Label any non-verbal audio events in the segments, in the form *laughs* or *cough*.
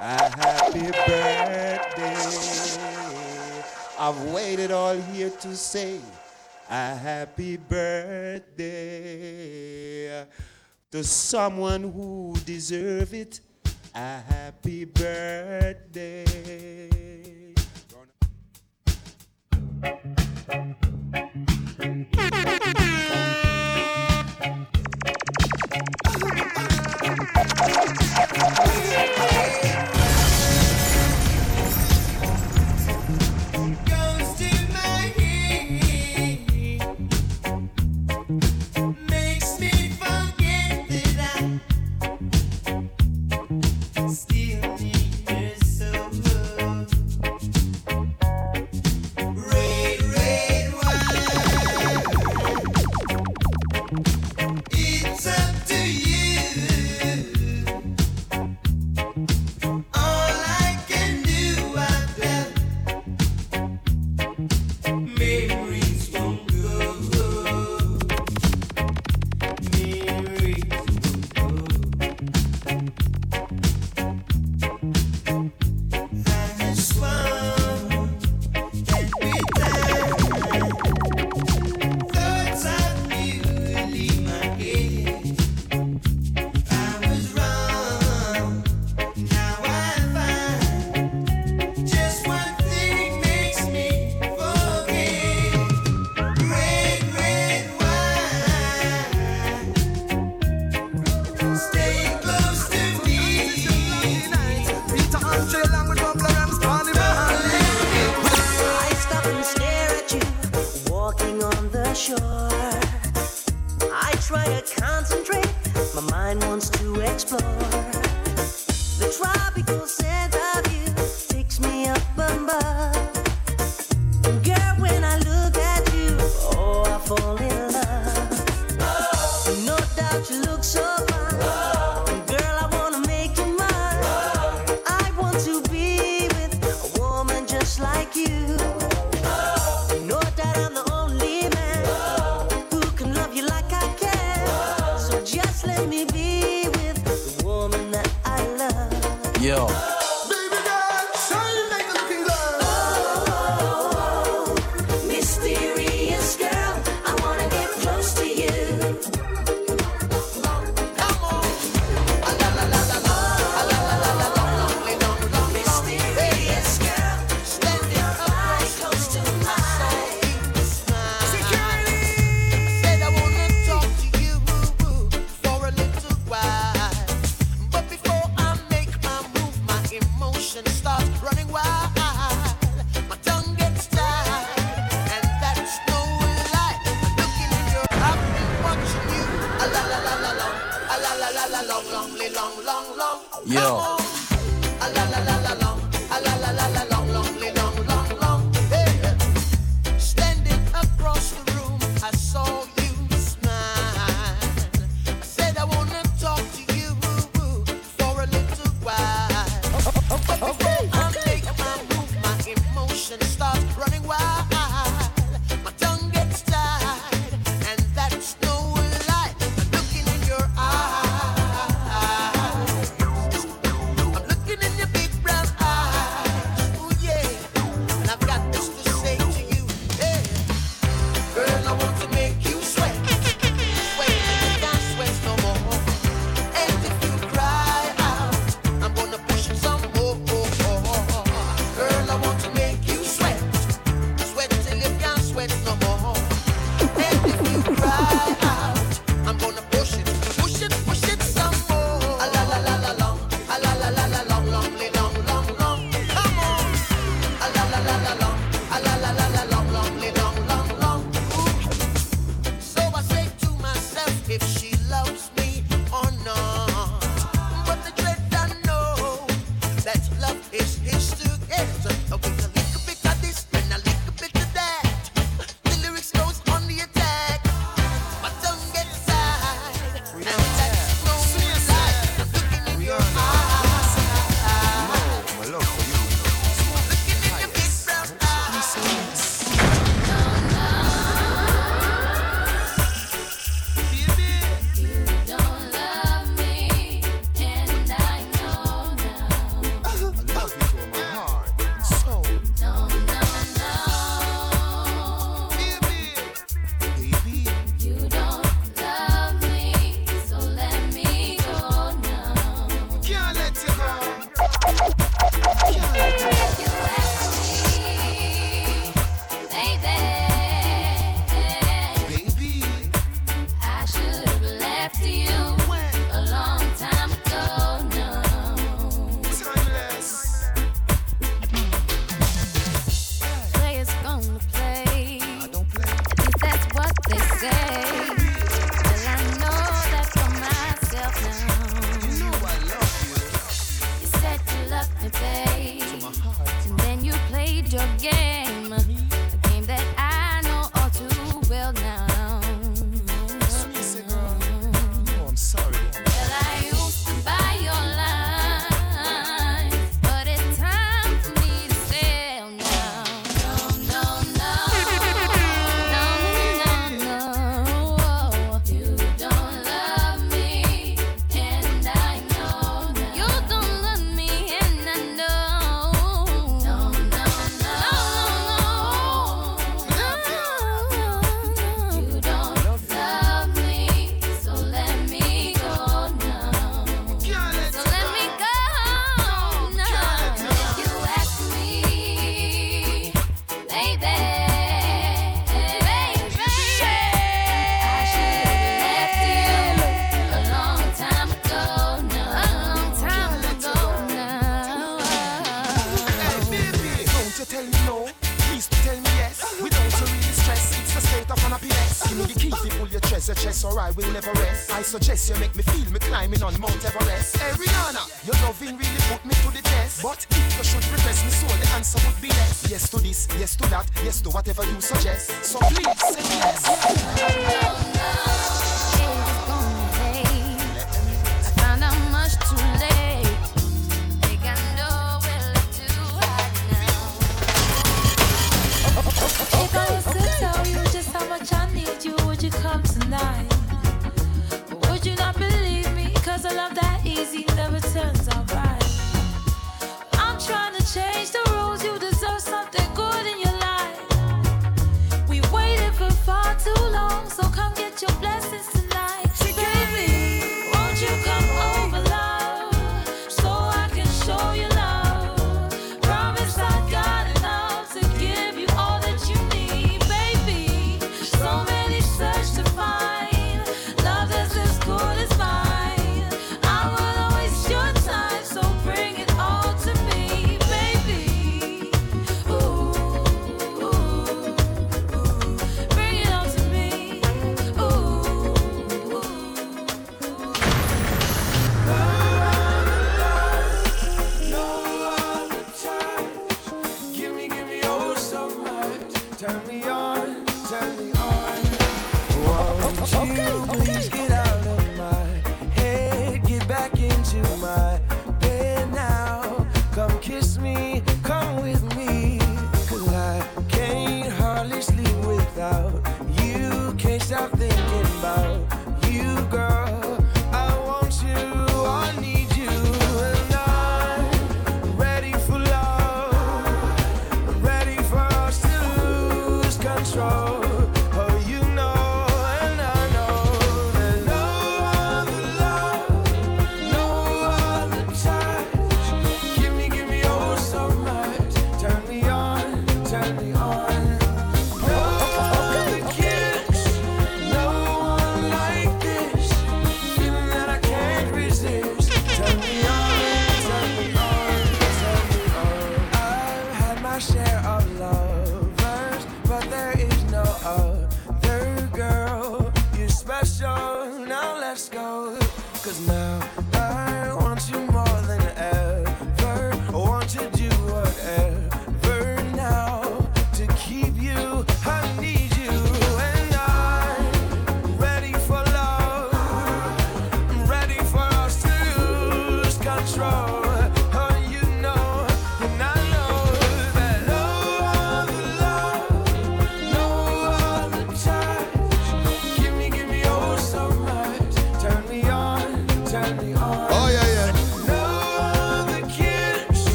a happy birthday. I've waited all year to say a happy birthday to someone who deserve it. A happy birthday.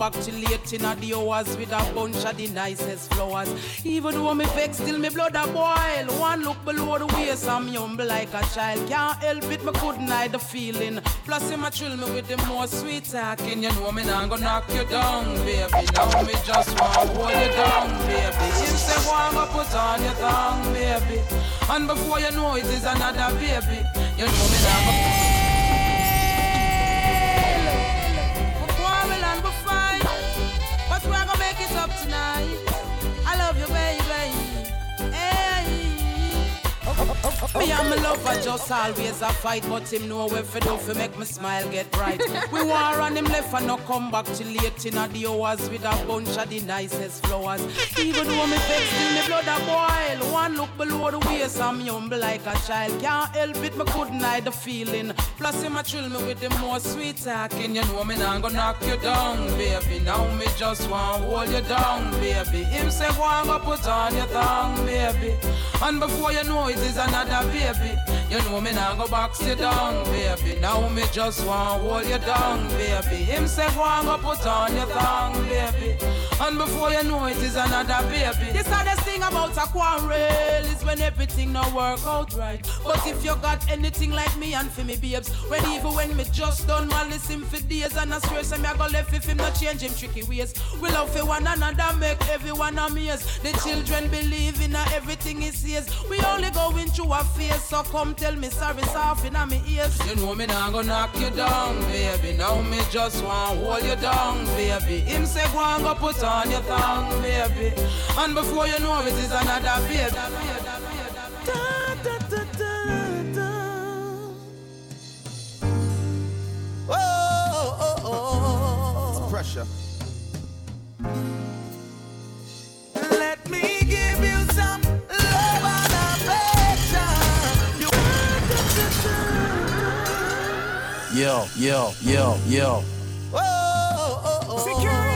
Back till late in the hours with a bunch of the nicest flowers. Even though me vex, still me blood a boil. One look below the waist, I'm humble like a child. Can't help it, me couldn't hide the feeling. Plus him a thrill me with the more sweet talking. You know me nah go knock you down, baby. Now me just want hold you down, baby. Him say and go put on your tongue, baby. And before you know it is another baby. You know me now lover just always a fight, but him know where fi do fi make me smile get bright. *laughs* we war on him left and no come back till late in the hours with a bunch of the nicest flowers. Even though me vex, still me blood a boil. One look below the waist, I'm humble like a child. Can't help it, me couldn't hide the feeling. Plus him a thrill me with the more sweet talking. You know me nah go knock you down, baby. Now me just want hold you down, baby. Him say go and go put on your tongue, baby. And before you know it is another baby. You know me nah go box you down, baby. Now me just want hold you down, baby. Him say go and go put on your tongue, baby. And before you know it, is another baby. This hardest thing about a quarrel is when everything no work out right. But if you got anything like me and for me babes, when even when me just done my listen for days and I swear say me I go left if him not change him tricky ways. We love for one another, make everyone amazed. The children believe in everything he says. We only going through a phase, so come tell me sorry, soft in my ears. You know me nah go knock you down, baby. Now me just want hold you down, baby. Him say go and go put on your tongue, baby. And before you know it, it is another baby. Da, da, da, da, da. Oh, oh, oh, oh. Pressure. Let me give you some love and affection. You Yo, yo, yo, yo. oh, oh, oh. oh. Pressure.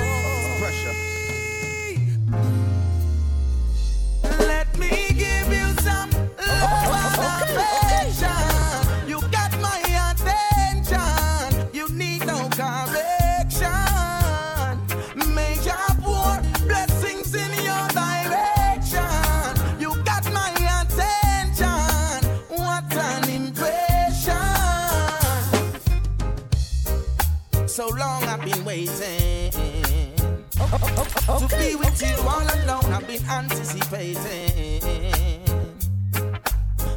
waiting. To be with you all alone, I've been anticipating.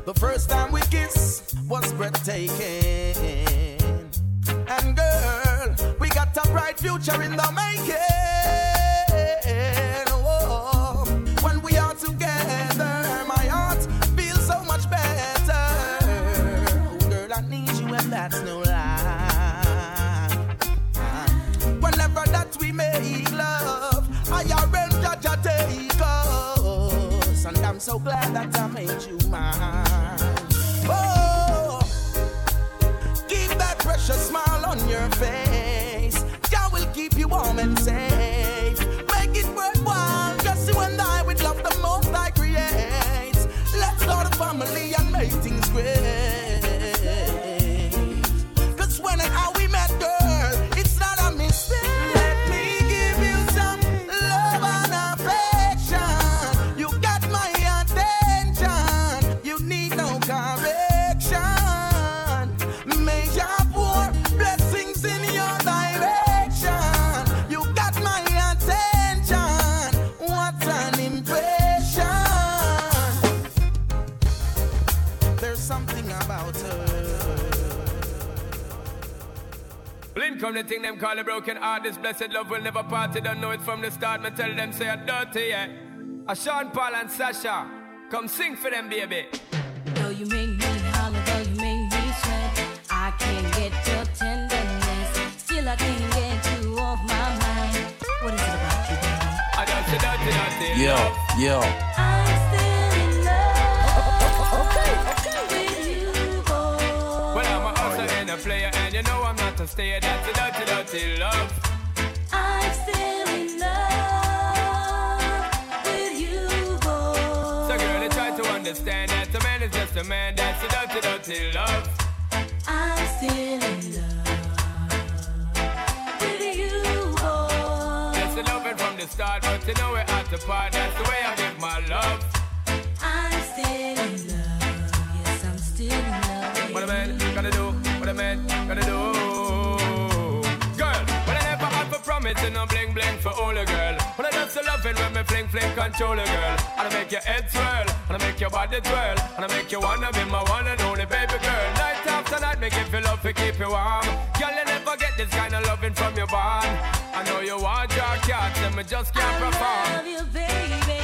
The first time we kissed was breathtaking. And girl, we got a bright future in the making. So glad that I made you mine. Oh, keep that precious smile on your face. God will keep you warm and safe. Make it worthwhile, just you and I with love the most I create. Let's start a family and make things great. Blink come the thing them call a broken heart. This blessed love will never part. They don't know it from the start. Me tell them say a dirty, yeah. A Sean Paul and Sasha, come sing for them, baby. Though you make me holler, though you make me sweat, I can't get your tenderness. Still, I can't get you off my mind. What is it about you, baby? A dirty, dirty, dirty. Yeah, yeah. I'm a a dirty, dirty love. I'm still in love with you, boy. So, girl, I try to understand that a man is just a man. That's a dirty, dirty love. I'm still in love with you, boy. That's the loving from the start, but you know we're at the part. That's the way I give my love. I'm still in love. Yes, I'm still in love. What a man gotta do, what a man gotta do. Promise and no bling bling for all a girl. When I just love it when me fling fling control a girl. And I make your head swirl, and I make your body twirl, and I make you wanna be my one and only baby girl. Night after night, make you feel love to keep you warm. Girl, you never get this kind of loving from your bond. I know you want your cats, and me just can't I perform. love you, baby.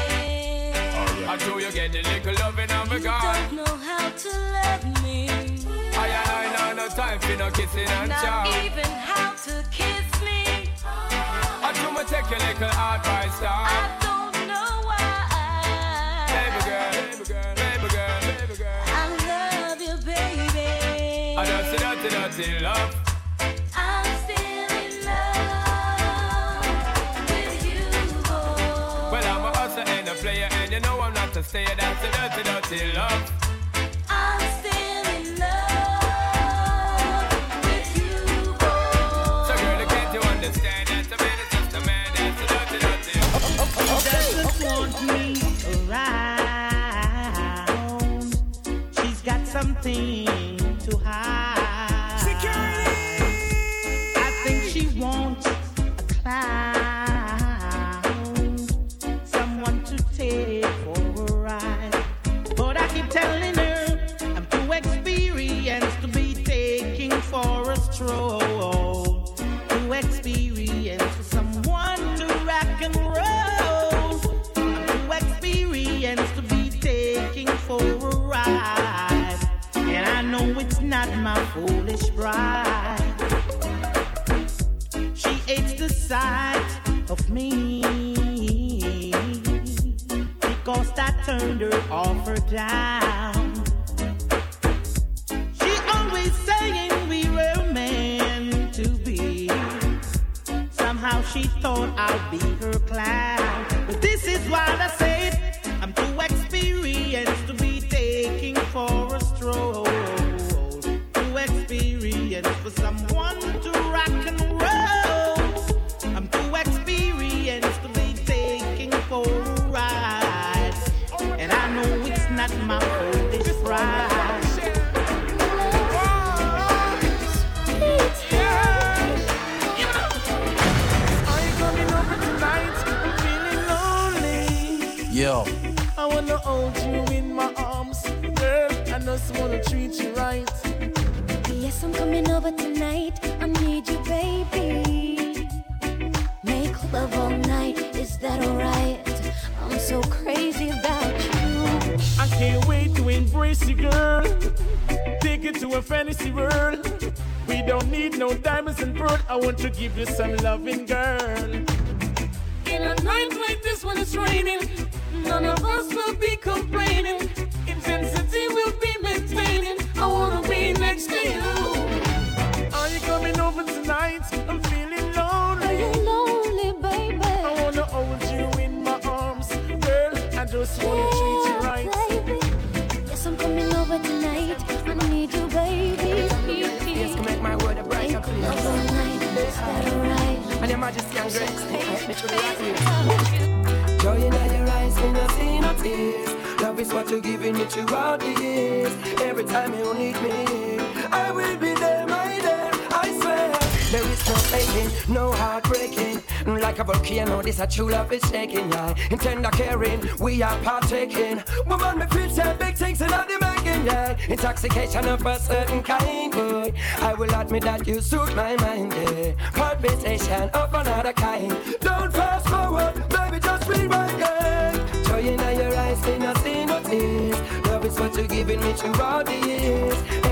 Oh, I do you get a little loving of a You God. don't know how to love me. I and I know no time for no kissing and Not chow. even how to kiss me. I do me take your little advice, I dog. don't know why. Baby girl, baby girl, baby girl, baby girl. I love you, baby. I don't see dirty, dirty love. I'm still in love with you, boy. Well, I'm a hustler and a player, and you know I'm not a stayer. That's the dirty, dirty love. It's not my foolish bride. She hates the sight of me because that turned her off her down. She always saying we were meant to be. Somehow she thought I'd be her clown. But this is why I said I'm someone I'm coming over tonight. I need you, baby. Make love all night. Is that alright? I'm so crazy about you. I can't wait to embrace you, girl. Take it to a fantasy world. We don't need no diamonds and pearl. I want to give you some loving, girl. In a night like this when it's raining, none of us will be complaining. Intensity will be maintaining. I wanna be next to you. Majesty and grace. Joy in your eyes, when you see no tears. Love is what you're giving me throughout the years. Every time you need me, I will be There is no faking, no heartbreaking. Mm, like a volcano, this a true love is shaking, yeah. In tender caring, we are partaking. Woman, me feel say big things in the making, yeah. Intoxication of a certain kind. I will admit that you suit my mind, yeah. Palpitation of another kind. Don't fast forward, baby, just rewind, yeah. Joy in your eyes, me not see no tears. Love is what you're giving me throughout the years.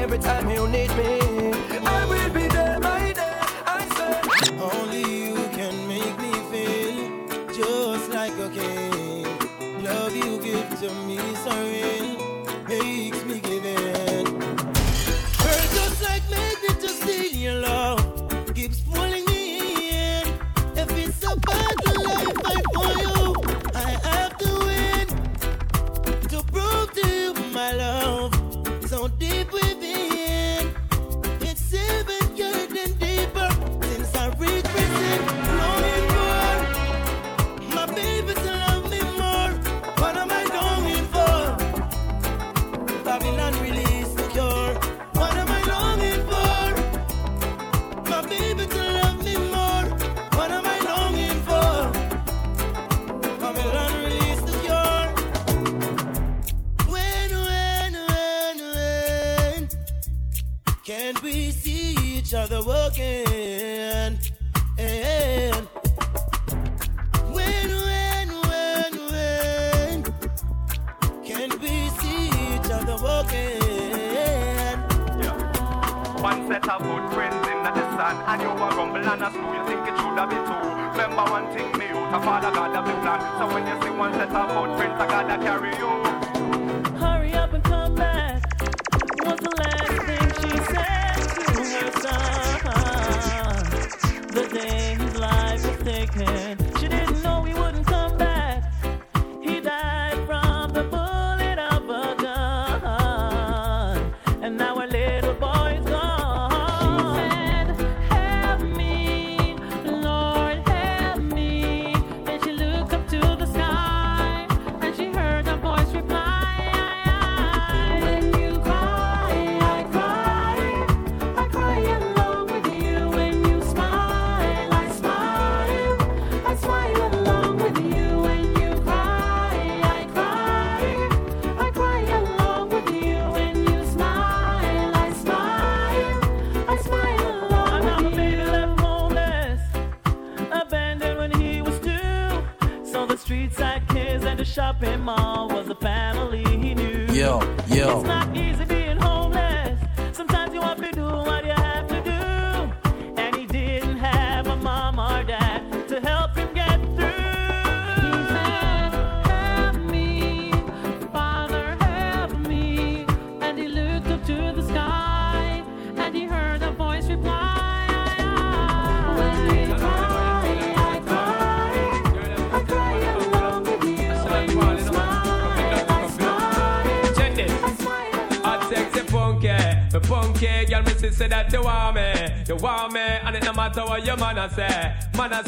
Other again? And when, when, when, when can we see each other again? One set of good friends in the sun And you a rumble and a screw You think it should have been two Remember one thing me out A father have a plan So when you see one set of good friends I gotta carry you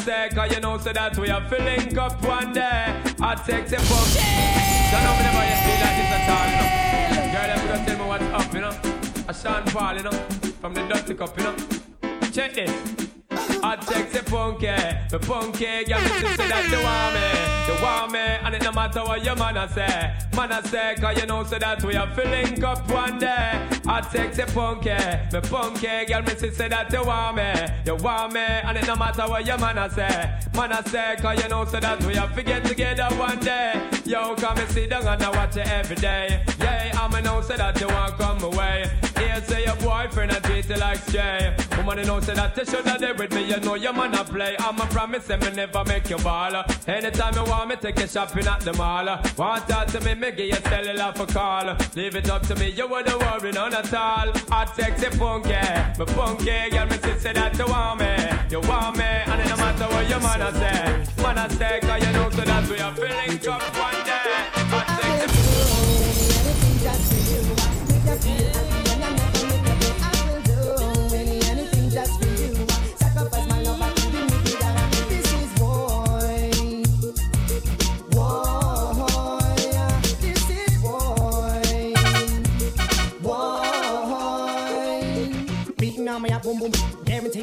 say, cause you know say that we are filling up one day. I you funky, don't know me never you feel like this at all, you know. Girl, you could tell me what's up, you know. A Sean Paul, you know, from the Dutty Cup, you know. Check this. I Hot sexy funky, the funky girl, me say that you want me, you want me, and it no matter what your man a say, man a say, cause you know so that we are filling up one day. Hot sexy funky, the funky eh, eh, girl, me say that you want me, you want me, and it no matter what your man a say, man a say, cause you know so that we are get together one day. Yo, come and sit down and I watch you every day. Yeah, I'm a know say that you want come away. Here say your boyfriend a treat you like stray. Woman, you know say that you should have there with me. You know your man a play. I'm a promise and me never make you ball. Anytime you want me, take you shopping at the mall. Want talk to me, me give you cellular for call. Leave it up to me, you wouldn't worry none at all. I Hot sexy funky, me funky, girl, me say that you want me, you want me, and it no matter what your man a say, man a say, cause you know so that we are feeling tough one day.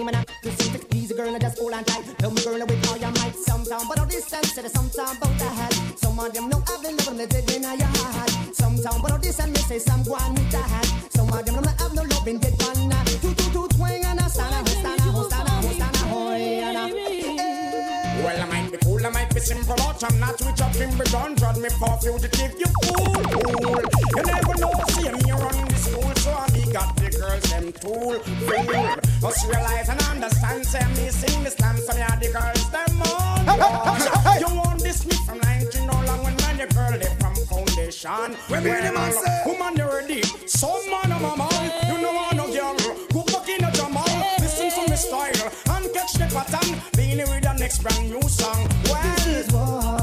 Guarantee me not to see the easy girl and just hold on tight. Tell me girl with all your might. Sometime, but all this time said sometime about the hat. Some of them know I've been living the dead in your heart. Sometime, but all this time me say some go on with the hat. Some of them don't have no love in dead one. Two two two twang and a stand a stand a stand a stand a hoy Well, I might be cool, I might be simple, but I'm not rich up in Bridon. Drod me for fugitive, you fool. You never know, see me run got the girls them tool, fool. Must realize and understand, say me sing the slam, so me are the girls them all. You want this me from 19 no long when man the girl they from foundation. When me the man say, woman they ready, some man of a man, you know I no girl, go back in a jamal, listen to me style and catch the pattern, being with the next brand new song. Well, this is why.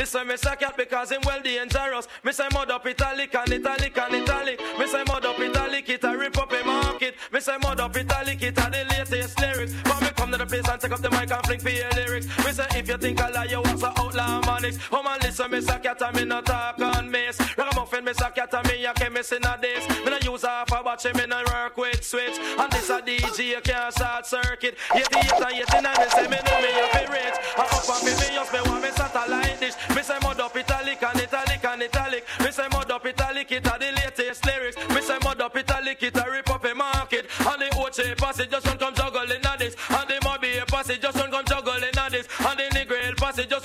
Listen, me say cat because him well dangerous. Me say mud up italic and italic and italic. Me say mud up italic, it a rip up a market. Me say mud up italic, it a the latest lyrics. But me come to the place and take up the mic and fling for your lyrics. Me say if you think I lie, you want some outlaw manics. Oh man, listen, me say cat and me not talk on miss. Ragamuffin, me say cat and me a chemist in a this. Me no use half a batch, me no work with switch. And this a DJ, you can't short circuit. Yet the yet and yet and me say me know The Ochi passage just don't come juggling at this. And the Mobay passage just don't come juggling at this. And the Negril passage just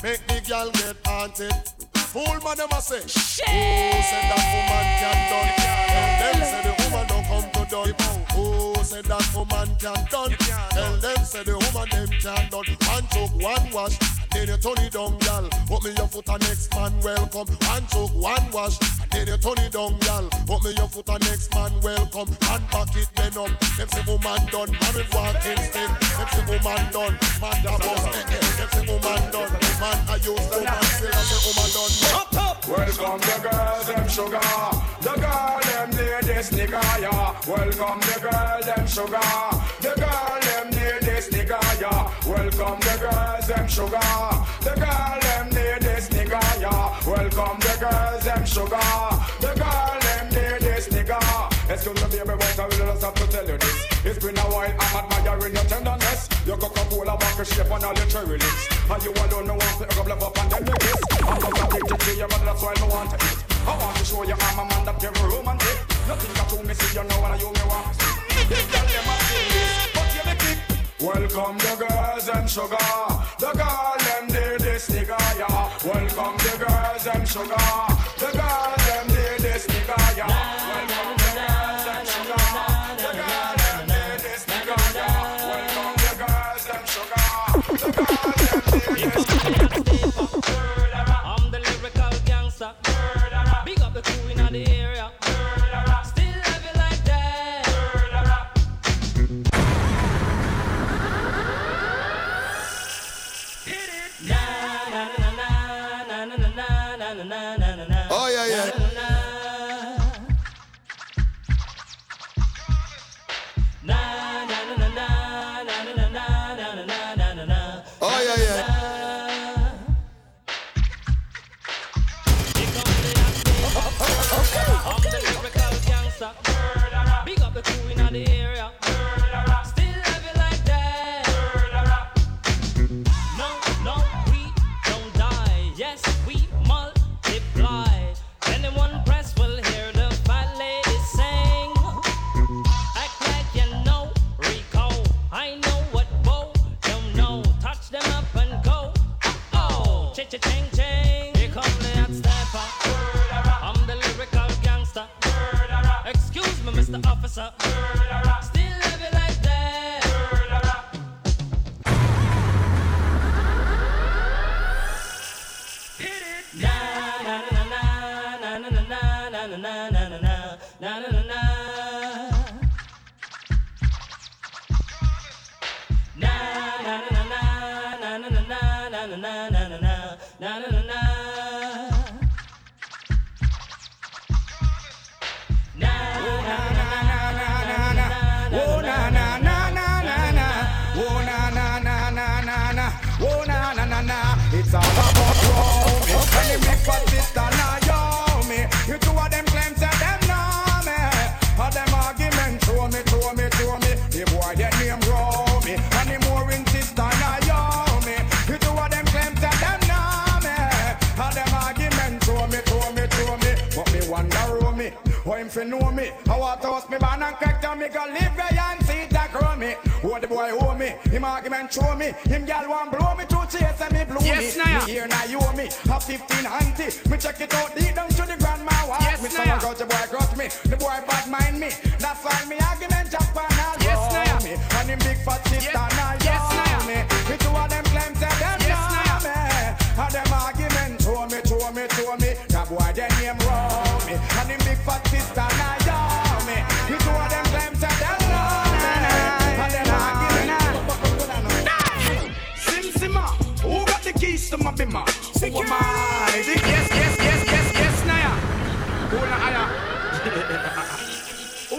Make the girl get haunted. Fool man, them a say. Who said that woman can done? Tell them say the woman don't come to done. Who said that woman can done? Tell them say the woman them can done. One took one wash, then you turn it down, girl. Put me your foot and next man welcome. One took one wash, Then you turn it down, gal. Put me your foot on next man welcome. And back it then up. Them say woman done, married walking stick. Them say woman done, man da boss. Eh, eh. Them say woman done, man I use woman still. I say woman done. Up up. Welcome the girls, them sugar. The girl, them this nigga, yeah. Welcome the girl, them sugar. The girl, them this nigga, yeah. Welcome the girls, them sugar. The girl, them yeah. Welcome the girls, them sugar. The girl, them need this nigga. Excuse me, baby, but I will just have to tell you this. It's been a while, I'm admiring your tenderness. Your Coca-Cola back shape and all your cherry lips. And you alone know want to rub up and then you kiss. I'm just addicted to you, but that's why I don't want to eat. I want to show you I'm a man that give romantic. Nothing got to me, see you know what I you me want. This girl, them a this, but you me kick. Welcome the girls and sugar. The girl Welcome the girls and sugar. The girl them this nigga. Welcome the girls and sugar. The girl them this nigga. Welcome the girls and sugar. The girl them this I'm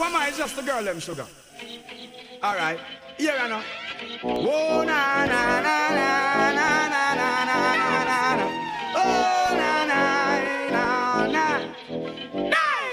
Who am I? It's just the girl, them sugar. All right, here I know. Oh na na na na na na na na na na na. Oh na na na na. Hey!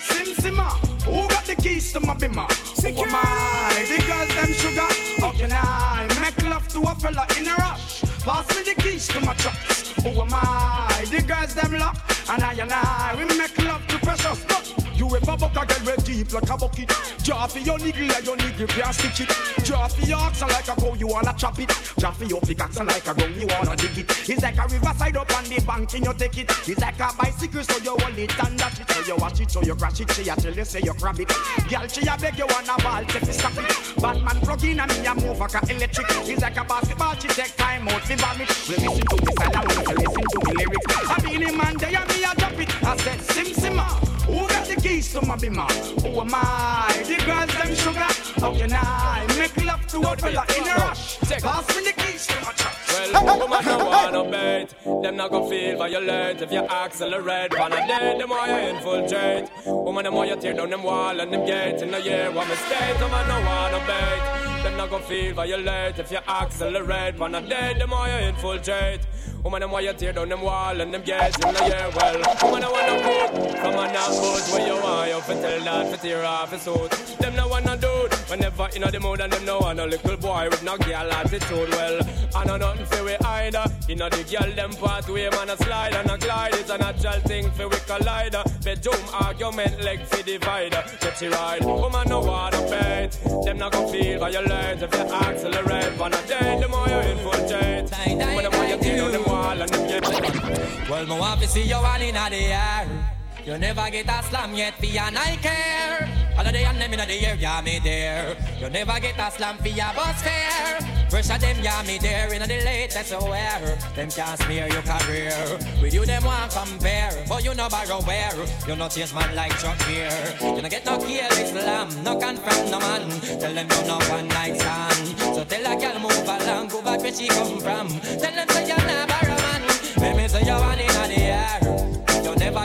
Sim Simma, who got the keys to my bimmer? Who am I? The girls them sugar. How can I make love to a fella in a rush? Pass me the keys to my trucks. Who am I? The girls them lock, and I and I we make love to precious. Look, you ever buck a girl with deep like a bucket? Draw for your niggle like your niggle can't stitch it. Draw for your oxen like a cow, you wanna chop it. Draw for your pickaxe like a gun, you wanna dig it. It's like a riverside up on the bank and you take it. It's like a bicycle, so you hold it and dash it. So you watch it, so you crash it. She a tell you say you grab it. Girl, she a beg you wanna ball, take it, stop it. Batman plug in and me a move like a electric. It's like a basketball, she take time out, fi vomit. We listen to me style, to listen to me lyrics. I be the man, they and me a drop it. I said, Sim Simma, who got the keys to my bimmer? Who am I? The girls them sugar. How can I make love to a fella in a rush? Pass me the keys to my truck. Well, woman don't wanna bait. Them not gonna feel violent if you accelerate. Van a day, them why you infiltrate. Woman, them why you tear down them wall and them gate in the year. What mistake? Woman don't wanna bait. Them not gonna feel violent if you accelerate. Van a day, them why you infiltrate. Woman, them why you tear down them wall and them gates in the year. Well, woman, I wanna put from a knock boat where you want you fit tell that fit tear off his suit. Them no wanna do whenever in the mood and them no want a little boy with no girl attitude. Well, I know nothing for we either. You know the girl them pathway man a slide and a glide. It's a natural thing for we collider. Bedroom argument leg for divider. Get you right, woman no wanna bait. Them not gonna feel violent if you accelerate. On a day, the more you infiltrate. When the more you tear down them wall and them get. Well, want to see you all in the air. You never get a slam yet for your night care. All of the and them in the air, yeah, me there. You never get a slam for your bus fare. Pressure them, yeah, me there in the latest wear. Them can't smear your career. With you, them want compare. But you know borrow where. You no chase man like Chuck here. You no get no kill Islam, no confront no man. Tell them you no one night stand. So tell a girl move along, go back where she come from. Tell them say you never borrow man. Let me say you one in the air.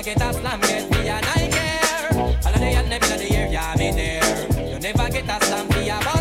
Never get a slam your night care. All of the and them in the air, yeah, me there. You never get a slam for your bus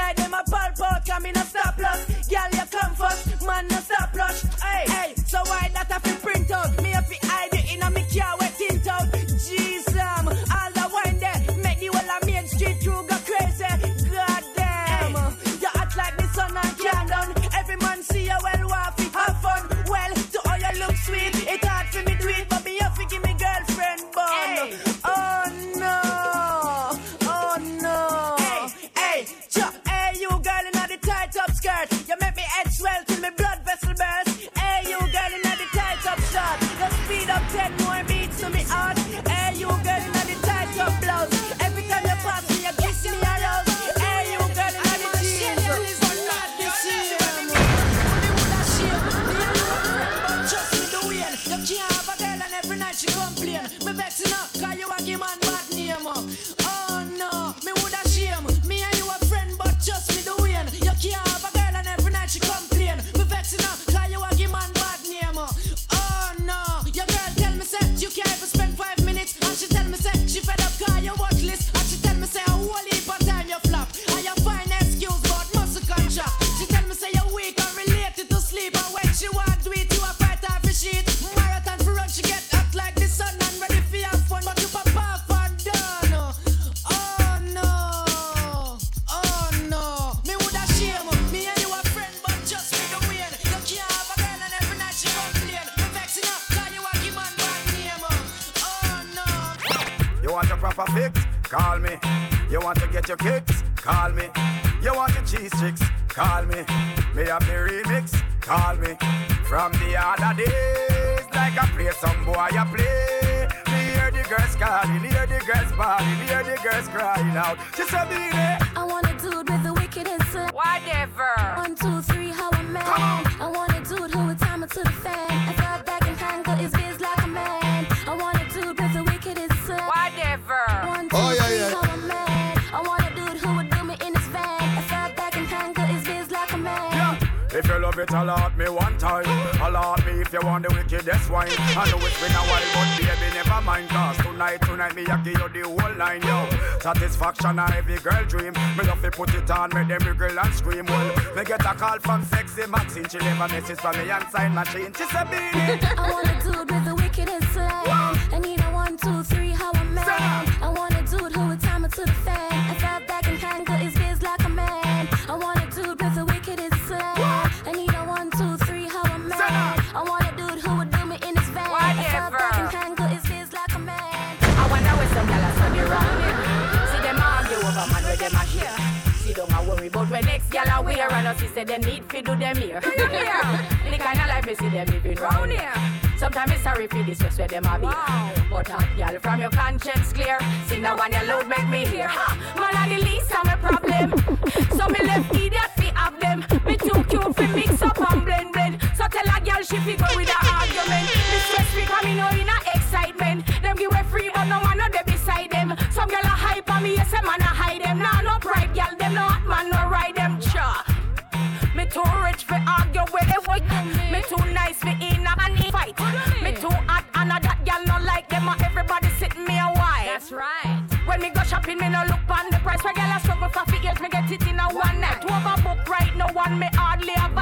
hide them a pulp out, come in a calling, hear the girls bawling, hear the girls crying out. She said, "Be there." I want a dude with the wickedest slang. Whatever. One, two, three, how a man. I want a dude who would time it to the fan. I thought back and tangle his biz like a man. I want a dude with the wickedest slang. Whatever. One, two, Oh, yeah, three, yeah. how a man. I want a dude who would do me in his van. I thought back and tangle his biz like a man. If you love it, alert me one time. Alert me if you want the wickedest wine. I know it's been a while, but baby, never mind. Cause tonight, tonight, me, I give you the whole line, yo. Satisfaction, a every girl dream. Me love to put it on, make them wriggle and scream. Well, me get a call from sexy Maxine. She leave a message from me and sign machine. She said, Beenie. *laughs* I want a dude with the wickedest slang. I need a one, two, three, a wear and us say them need fi do them here. *laughs* the kind of life we see them living round here. Sometimes it's sorry for this just where them a be. But hot gyal from your conscience clear. See now when your load make me hear. Ha, man a the least of my problem. So me left idiot fi have them. Me too cute fi mix up and blend blend. So tell a gyal she fi go with a argument. Me stress free coming no in a excitement. For argue with them. Me too nice for in a and fight. Me too hot and a that gyal no like them. And everybody sitting me a while. That's right. When me go shopping, me no look on the price. A struggle for fi years, me get it in a one night. Overbook right, no one me hardly advise.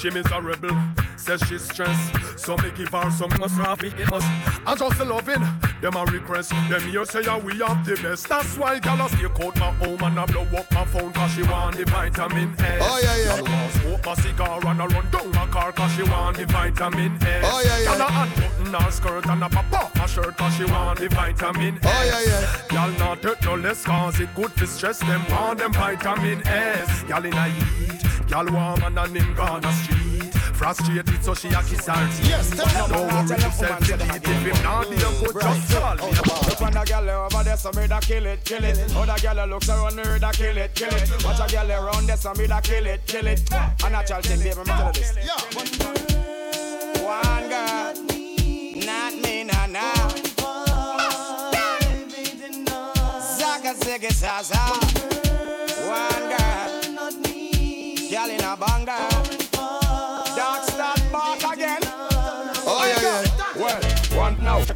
She miserable, says she's stressed. So me give her some must have it must. I just loving them a request. Them here say yeah, we have the best. That's why gal a stay out my home and I blow up my phone cause she want the vitamin S. Oh, yeah, yeah. Want smoke my cigar and I run down my car cause she want the vitamin S. Oh, yeah, yeah. Gal a unbutton her skirt and a pop off her shirt cause she want the vitamin S. Oh, yeah, yeah. Gal not hurt no less cause it good to stress them want them vitamin S. Gal in a heat, gal warm and a nim gone a street. Frustrated so she a kiss her teeth. Yes, tell them. Don't worry yourself delete if him not be a good just call me. Look on the girl over there, so me da kill it, kill it. Other girl looks around me, da kill it, kill it. Watch a girl around there, so me da kill it, kill it. A natural thing, baby, me tell you this. One girl, not me, nah, nah. Zaga, ziggy, zaza.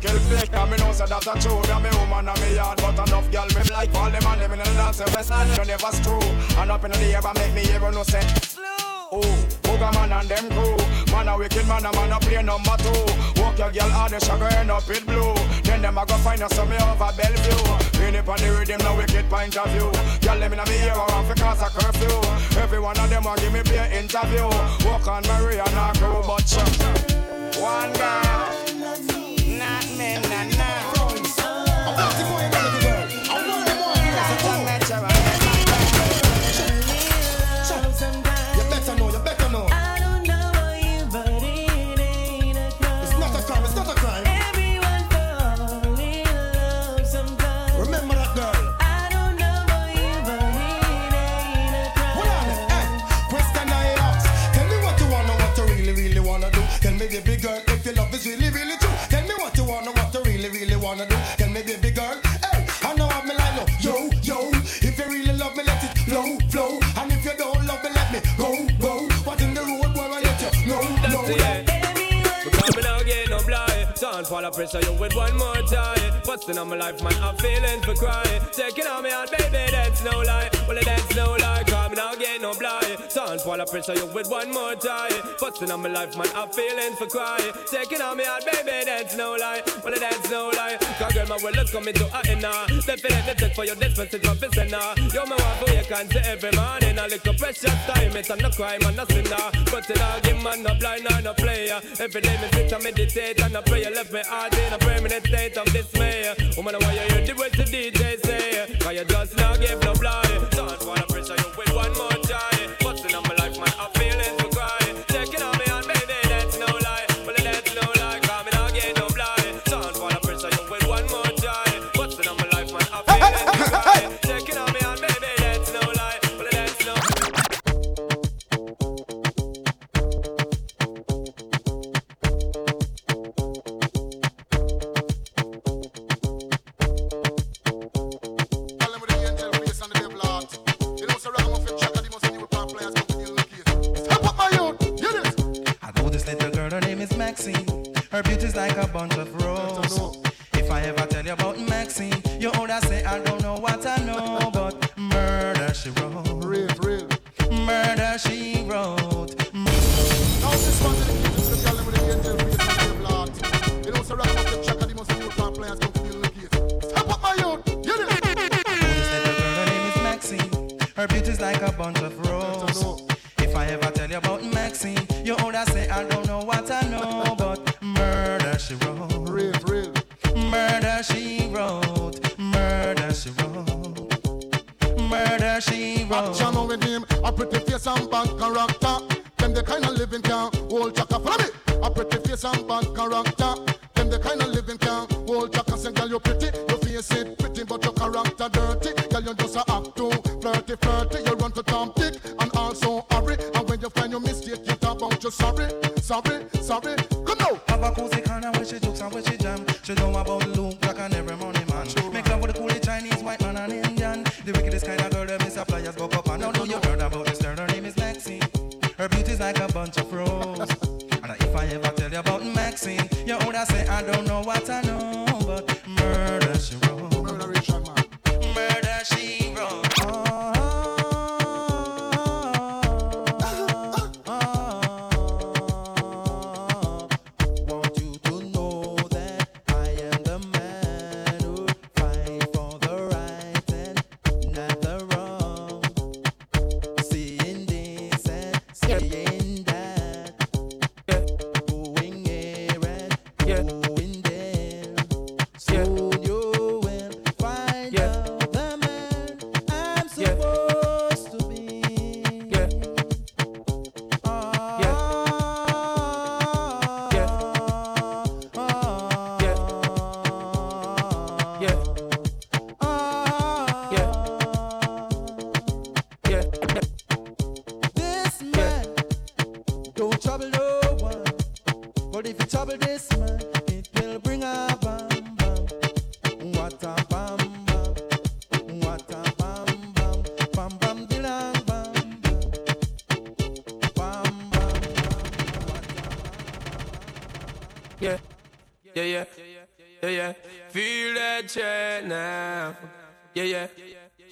Kill And me know say that a true. Me me woman and me yard But enough girl me like All them and them in the dance West and you never screw. And up in the air But make me hear no say Oh, Booga man and them crew. Man a wicked man a man a play number two. Walk your girl hard the sugar end up it blue. Then them a go find us some me over Bellevue. Feel it on the rhythm no wicked point of view. Girl them in me ear around for cause a curfew. Every one of them a give me play interview. Walk on Maria and her crew but sure One girl blind Don't pressure you with one more time Busting on my life man I'm feeling for crying Taking on me out baby that's no lie. Well that's no lie. Cause get no blind fall fall, I pressure you with one more try. Busting on my life, man, I'm feeling for cry. Taking on me heart, baby, that's no lie. Well, that's no lie. Cause girl, my world is coming to an end now. Definitely take for your distance, it's represent now. You're my wife, oh, you can see every morning. A little precious time, it's no crime, and no sinner. But it all give man, no blind, or no player. Every day, me sit and meditate, and I pray, left me heart in a permanent state of dismay. Woman, why you hear the words the DJ say? Cause you just now give no blind. Don't wanna pressure you with one more try. Busting The kind of living can hold chaka. Follow me. A pretty face and bad character. Them the kind of living can hold chaka. Say, girl, you're pretty, your face it pretty, but your character dirty. Girl, you just a act too flirty, flirty. You run to Tom Dick and also hurry. And when you find your mistake, you talk about you sorry, sorry, sorry. Come now. Have a cozy corner where she jokes and where older say I don't I know,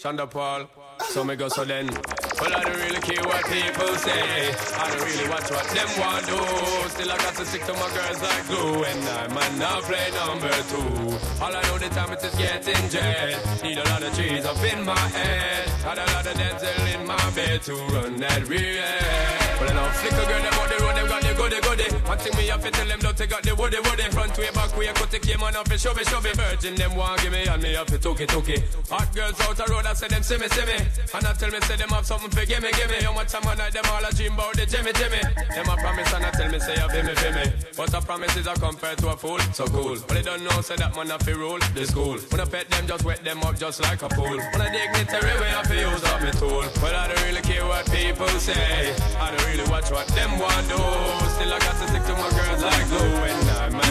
Sean da Paul. So me go so then. Well, I don't really care what people say. I don't really watch what them want do. Still I got to stick to my girls like glue. And I might not play number two. All I know the time is getting jet. Need a lot of trees up in my head. Got a lot of dental in my bed to run that real. Well, I know flicker girl, on the road, them got the goody goody. One thing me have to tell them, don't take out the woody woody. Front way, back way, cut the came on up and shove it, shove it. Virgin, them want give me, and me have to took it, took it. Hot girls out the road, I say them see me, see me. And I tell me, say them have something for give me, give me. How much time I them all a dream about the Jimmy, Jimmy. Them a promise, and I tell me, say you feel me, feel me. But a promise is a compared to a fool, so cool. But they don't know, say that man have to rule the school. When I pet them, just wet them up just like a pool. When I dignitary way, I feel use up my tool. But I don't really care what people say. I don't really watch what them want do. Still I got to stick to my girls like glue. And I'm a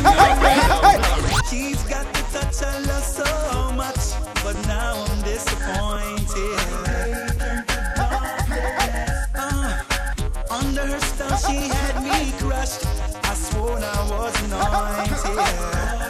She's got the touch I love so much, but now I'm disappointed. Uh, under her spell, she had me crushed. I swore I was anointed.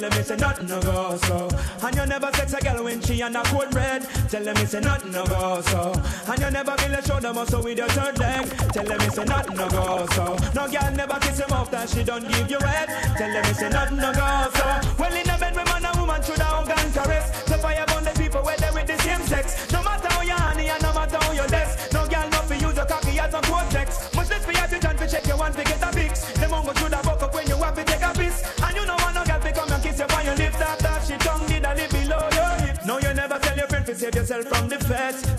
Tell them it's a nothing no go so. And you never sex a girl when she and a cold red. Tell them it's a nothing no go so. And you never feel a shoulder muscle with your third leg. Tell them it's a nothing no go so. No girl never kiss him off that she don't give you head. Tell them it's a nothing no go so. Well in a bed with man and woman should have and caress. The fire burn the people where they with the same sex.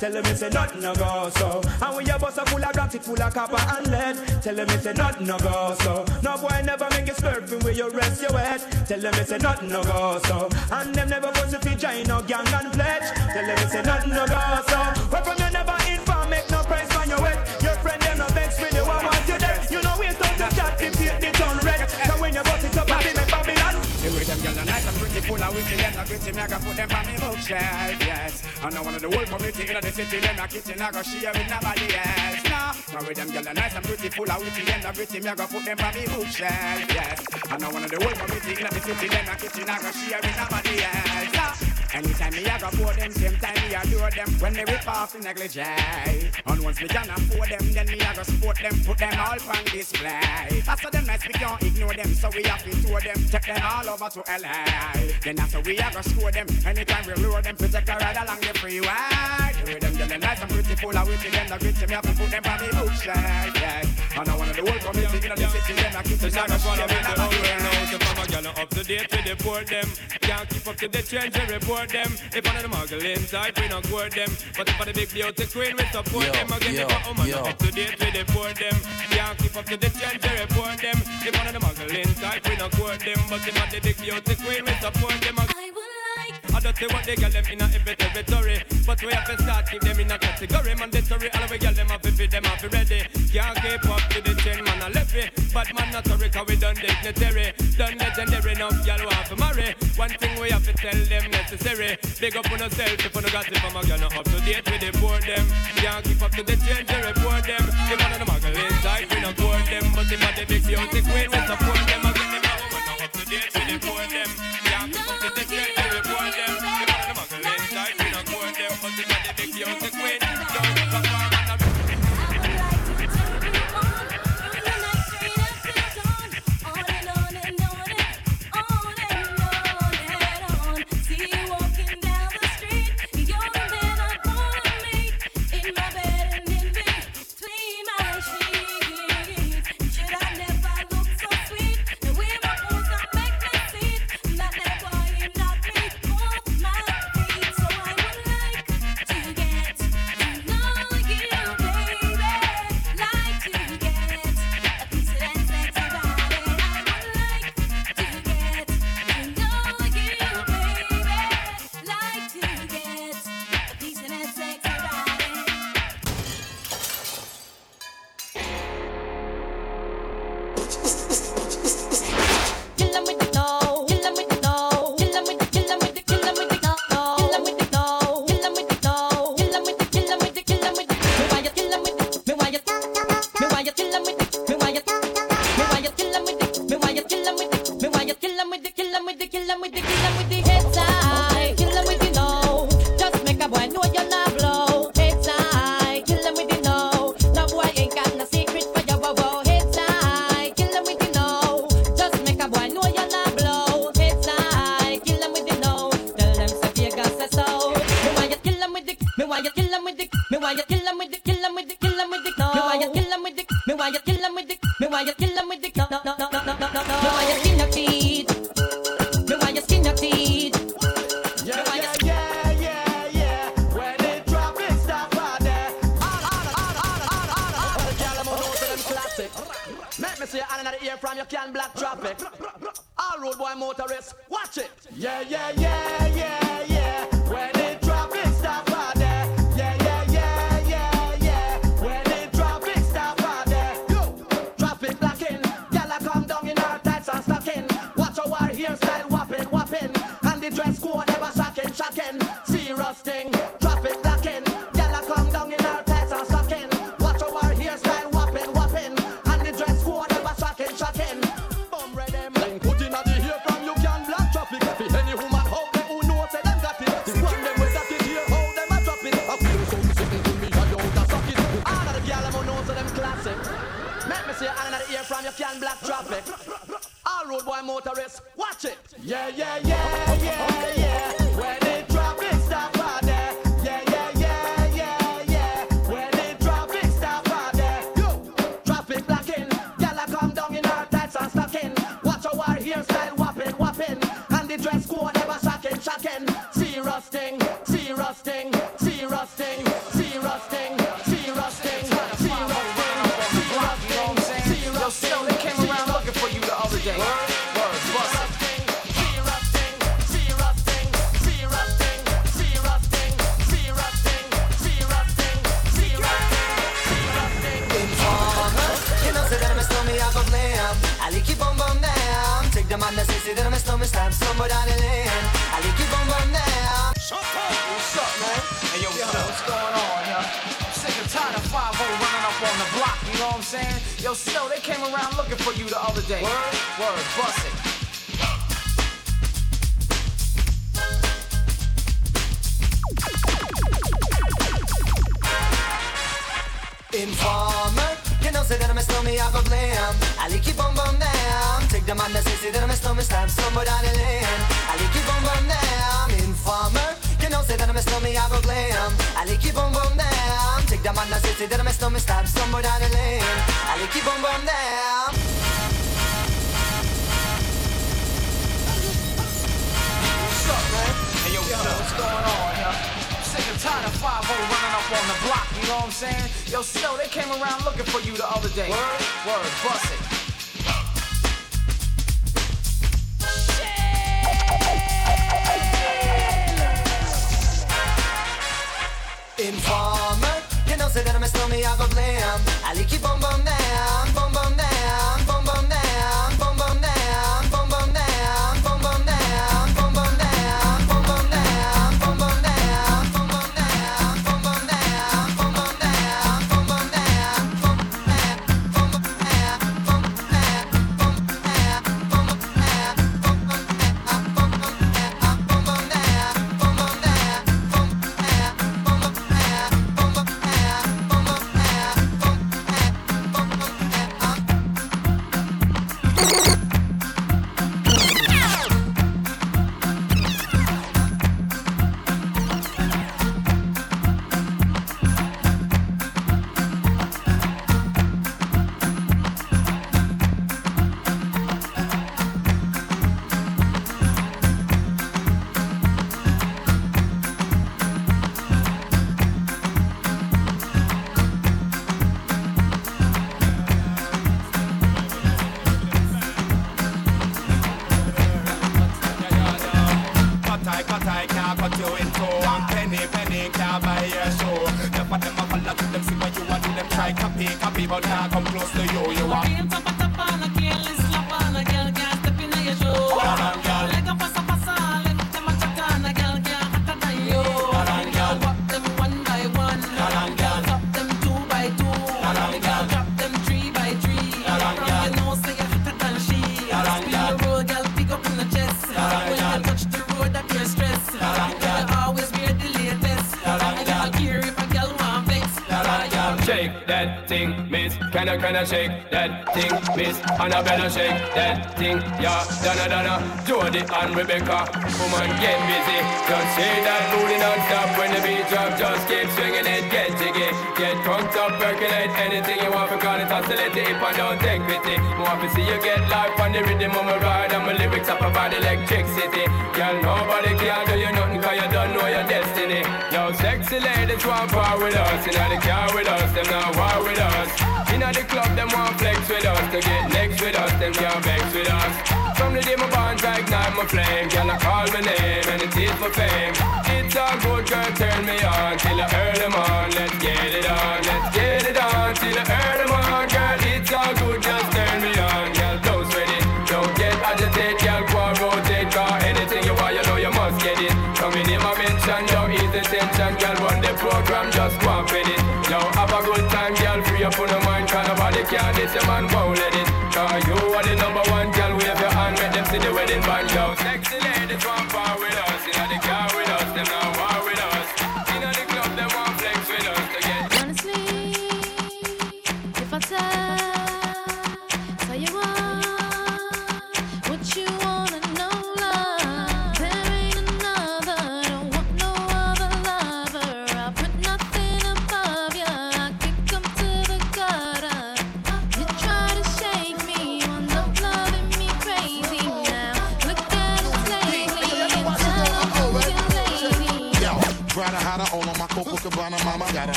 Tell them it's a nothing no go so. And when your bus are full of grants, it full of copper and lead. Tell them it's a nothing no go so. No boy never make you slurping where you rest your head. Tell them it's a nothing no go so. And them never put to join no gang and pledge. Tell them it's a nothing no go so. Where from you never inform, make no price on your head. Your friend them no vex with you, I want you dead. You know waste out to chat if you the done red. So when you bust it up, I make Babylon. The way them girls are nice and pretty, full of witty, not gritty, me I can put them on me bookshelf, yes. And now one of the whole community in the city, them not kitchen, I go share with nobody else. Nah, now with them girls are nice and pretty, full of witty, not gritty, me I go put them on me bookshelf, yes. And now one of the whole community in the city, them not kitchen, I go share with nobody else. Anytime me I go for them, same time me adore them. When they rip off the negligee And once me can afford them, then me I go support them Put them all on display. After them nice, we can't ignore them So we have to tour them, take them all over to LA Then after we I go score them. Anytime we lure them, protect a ride along the freeway. The way them yelling nice and pretty full of witty Them the gritty, me have to put them on me bookshelf, yeah And I want the whole community in the city Them I kiss It's them, I not go a fun share of with the whole world else. if I'm a up to date with the port them. Can't keep up to the trends, we report them. If one of them muggle inside, we not court them. But if the big beauty queen, we support Yo, them. Again, yo, if a woman yo. up to date with the port them. Can't keep up to the trends, we report them. If one of them muggle inside, we not court them. But if the big beauty queen, we support them. I would like. I don't say what they get them in a every territory. But we have to start keep them in a category mandatory. All we get them up if them up ready. Can't keep up to the trend, man. I left it. But man, not sorry, cause we done dignitary. Done legendary, enough y'all want to marry. One thing we have to tell them necessary. Big up on yourself if you no got it from a girl, up to date with the board them. Can't keep up to the they report them. If one of them muggle inside, we not court them. But if I the big beauty queen, we support traffic. All road boy motorists, watch it. Yeah, yeah, yeah, yeah, yeah. Watch it. Yeah, yeah, yeah, yeah, yeah. Down. Take the man that say say that I'm a snowman, stamp somewhere down the lane. I like you bum bum down. What's up, man? Hey, yo, still, what's going on, yo? Sick and tired of 5 running up on the block, you know what I'm saying? Yo, Snow, they came around looking for you the other day. Word, word, bust it. Informer, you know I'm a snowman, I go. I like you Can I shake that thing, miss? Annabella shake that thing, yeah. Donna, Donna, Jody and Rebecca. Woman, get busy. Just shake that booty non-stop when the beat drop. Just keep swinging it, get jiggy. Get drunk up, percolate anything you want. Because it's oscillate if I don't take pity. More to see you get life on the rhythm of my ride. And my lyrics up about electricity. Girl, nobody can do you nothing cause you don't know your destiny. Yo, sexy ladies want power with us. You know the car with us, them not war with us. In the club, them want flex with us. To get next with us, them can't vex with us. From the day my bonds ignite my flame. Girl, I call my name and it is my fame. It's a good girl, turn me on till I earn them on. Let's get it on, let's get it on till I earn them on.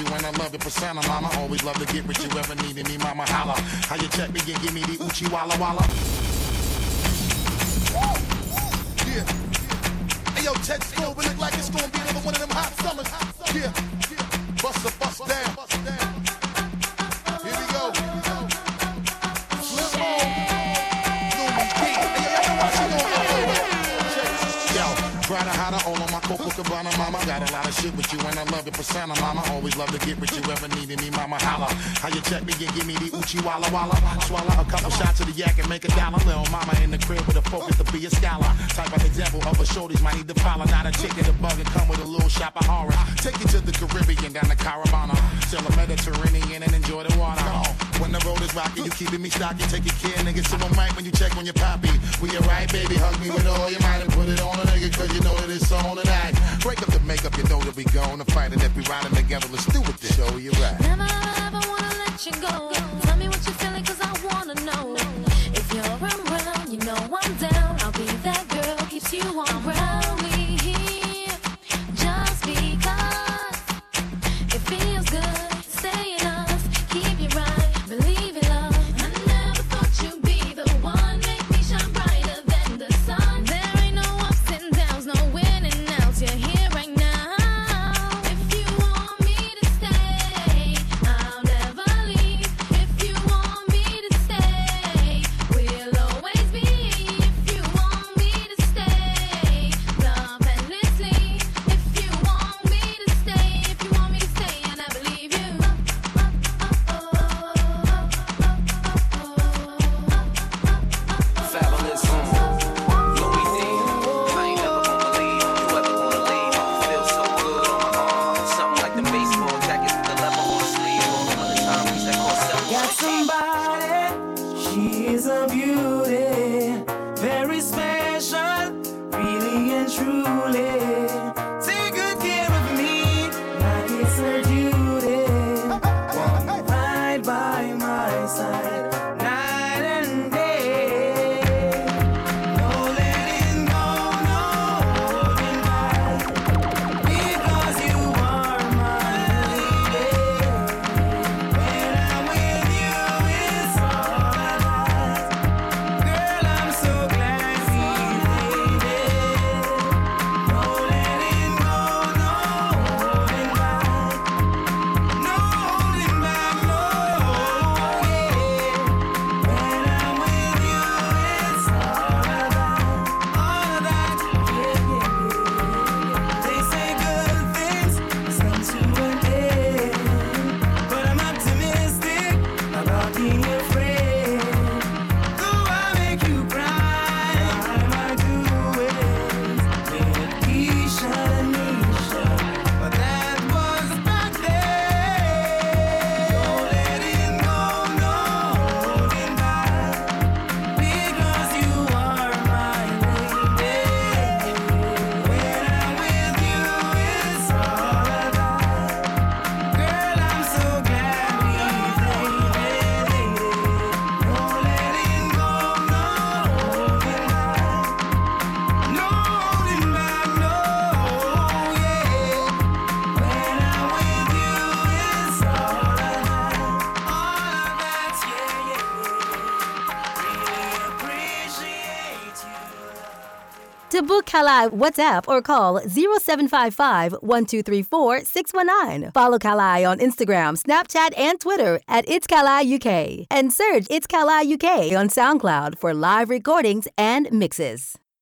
You, and I love your persona, mama. Always love to get with you, ever needed me, mama. Holla. How you check me and give me the Uchi Walla Walla? Yeah. Hey, yo, Ted School, look like it's gonna be another one of them hot summers. Yeah. Bust a bust down. Cabana, mama. Got a lot of shit with you, and I love your persona, mama. Always love to get with you, ever needed me, mama. Holla. How you check me and give me the Uchi Walla Walla? Swallow a couple shots of the yak and make a dollar. Little mama in the crib with a focus to be a scholar. Type of example of a shorties might need to follow. Not a chicken, a bug, and come with a little shop of horror. Take you to the Caribbean, down to Caravana. Sail the Mediterranean and enjoy the water. When the road is rocky, you keeping me stocky. Take your care, nigga. So I'm when you check on your poppy. We alright, baby. Hug me with all your might and put it on a nigga, cause you know that it's on tonight. Break up the makeup, you know that we gonna fight. And if we riding together, let's do it then. Show you right. Never ever wanna let you go. Is a beauty, you. To book Kali WhatsApp or call 0755 1234 619. Follow Kali on Instagram, Snapchat, and Twitter at It's Kali UK. And search It's Kali UK on SoundCloud for live recordings and mixes.